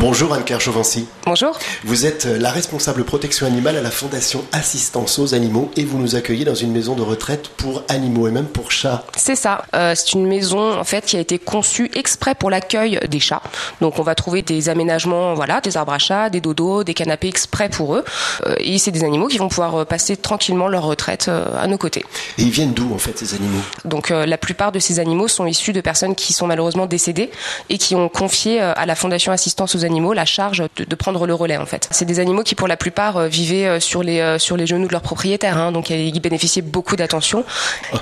Bonjour Anne-Claire Chauvency. Bonjour. Vous êtes la responsable protection animale à la Fondation Assistance aux animaux et vous nous accueillez dans une maison de retraite pour animaux et même pour chats. C'est ça. Euh, c'est une maison en fait qui a été conçue exprès pour l'accueil des chats. Donc on va trouver des aménagements, voilà, des arbres à chats, des dodos, des canapés exprès pour eux. Euh, et c'est des animaux qui vont pouvoir passer tranquillement leur retraite euh, à nos côtés. Et ils viennent d'où en fait ces animaux? Donc euh, la plupart de ces animaux sont issus de personnes qui sont malheureusement décédées et qui ont confié euh, à la Fondation Assistance aux animaux la charge de, de prendre le relais en fait. C'est des animaux qui pour la plupart euh, vivaient euh, sur les euh, sur les genoux de leurs propriétaires, hein, donc ils bénéficiaient beaucoup d'attention.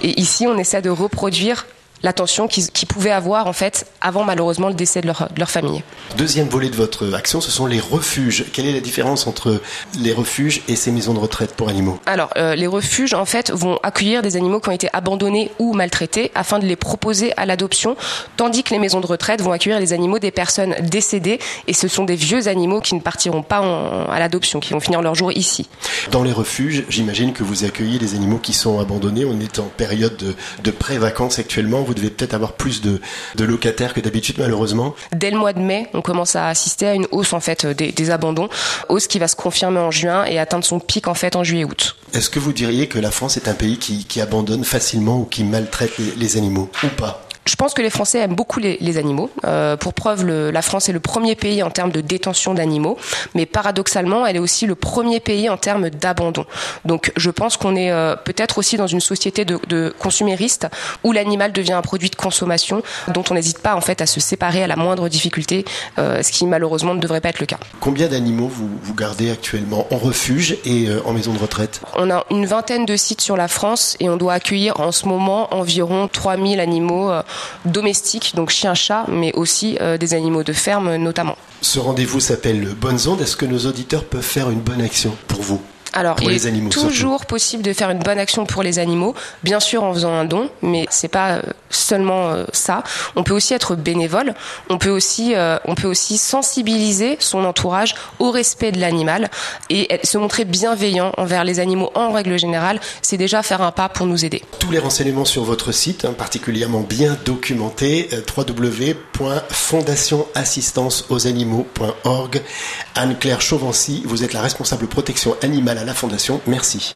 Et ici on essaie de reproduire l'attention qu'ils pouvaient avoir en fait avant malheureusement le décès de leur, de leur famille. Deuxième volet de votre action, ce sont les refuges. Quelle est la différence entre les refuges et ces maisons de retraite pour animaux? Alors, euh, les refuges, en fait, vont accueillir des animaux qui ont été abandonnés ou maltraités afin de les proposer à l'adoption, tandis que les maisons de retraite vont accueillir les animaux des personnes décédées, et ce sont des vieux animaux qui ne partiront pas en- à l'adoption, qui vont finir leur jour ici. Dans les refuges, j'imagine que vous accueillez des animaux qui sont abandonnés. On est en période de, de pré-vacances actuellement. Vous devez peut-être avoir plus de, de locataires que d'habitude, malheureusement. Dès le mois de mai, on commence à assister à une hausse en fait des, des abandons, hausse qui va se confirmer en juin et atteindre son pic en fait en juillet-août. Est-ce que vous diriez que la France est un pays qui, qui abandonne facilement ou qui maltraite les, les animaux ou pas? Je pense que les Français aiment beaucoup les, les animaux. Euh, pour preuve, le- la France est le premier pays en termes de détention d'animaux, mais paradoxalement, elle est aussi le premier pays en termes d'abandon. Donc, je pense qu'on est euh, peut-être aussi dans une société de, de consumériste où l'animal devient un produit de consommation dont on n'hésite pas en fait à se séparer à la moindre difficulté, euh, ce qui malheureusement ne devrait pas être le cas. Combien d'animaux vous, vous gardez actuellement en refuge et euh, en maison de retraite? On a une vingtaine de sites sur la France et on doit accueillir en ce moment environ 3000 animaux euh, domestiques, donc chiens, chats, mais aussi euh, des animaux de ferme notamment. Ce rendez-vous s'appelle Bonnes Ondes. Est-ce que nos auditeurs peuvent faire une bonne action pour vous? Alors, Pour il les est toujours possible de faire une bonne action pour les animaux, bien sûr en faisant un don, mais c'est pas euh, seulement euh, ça. On peut aussi être bénévole. On peut aussi, euh, on peut aussi sensibiliser son entourage au respect de l'animal et se montrer bienveillant envers les animaux en règle générale. C'est déjà faire un pas pour nous aider. Tous les renseignements sur votre site, hein, particulièrement bien documenté, www.fondationassistanceauxanimaux.org. Anne-Claire Chauvency, vous êtes la responsable protection animale à la Fondation. Merci.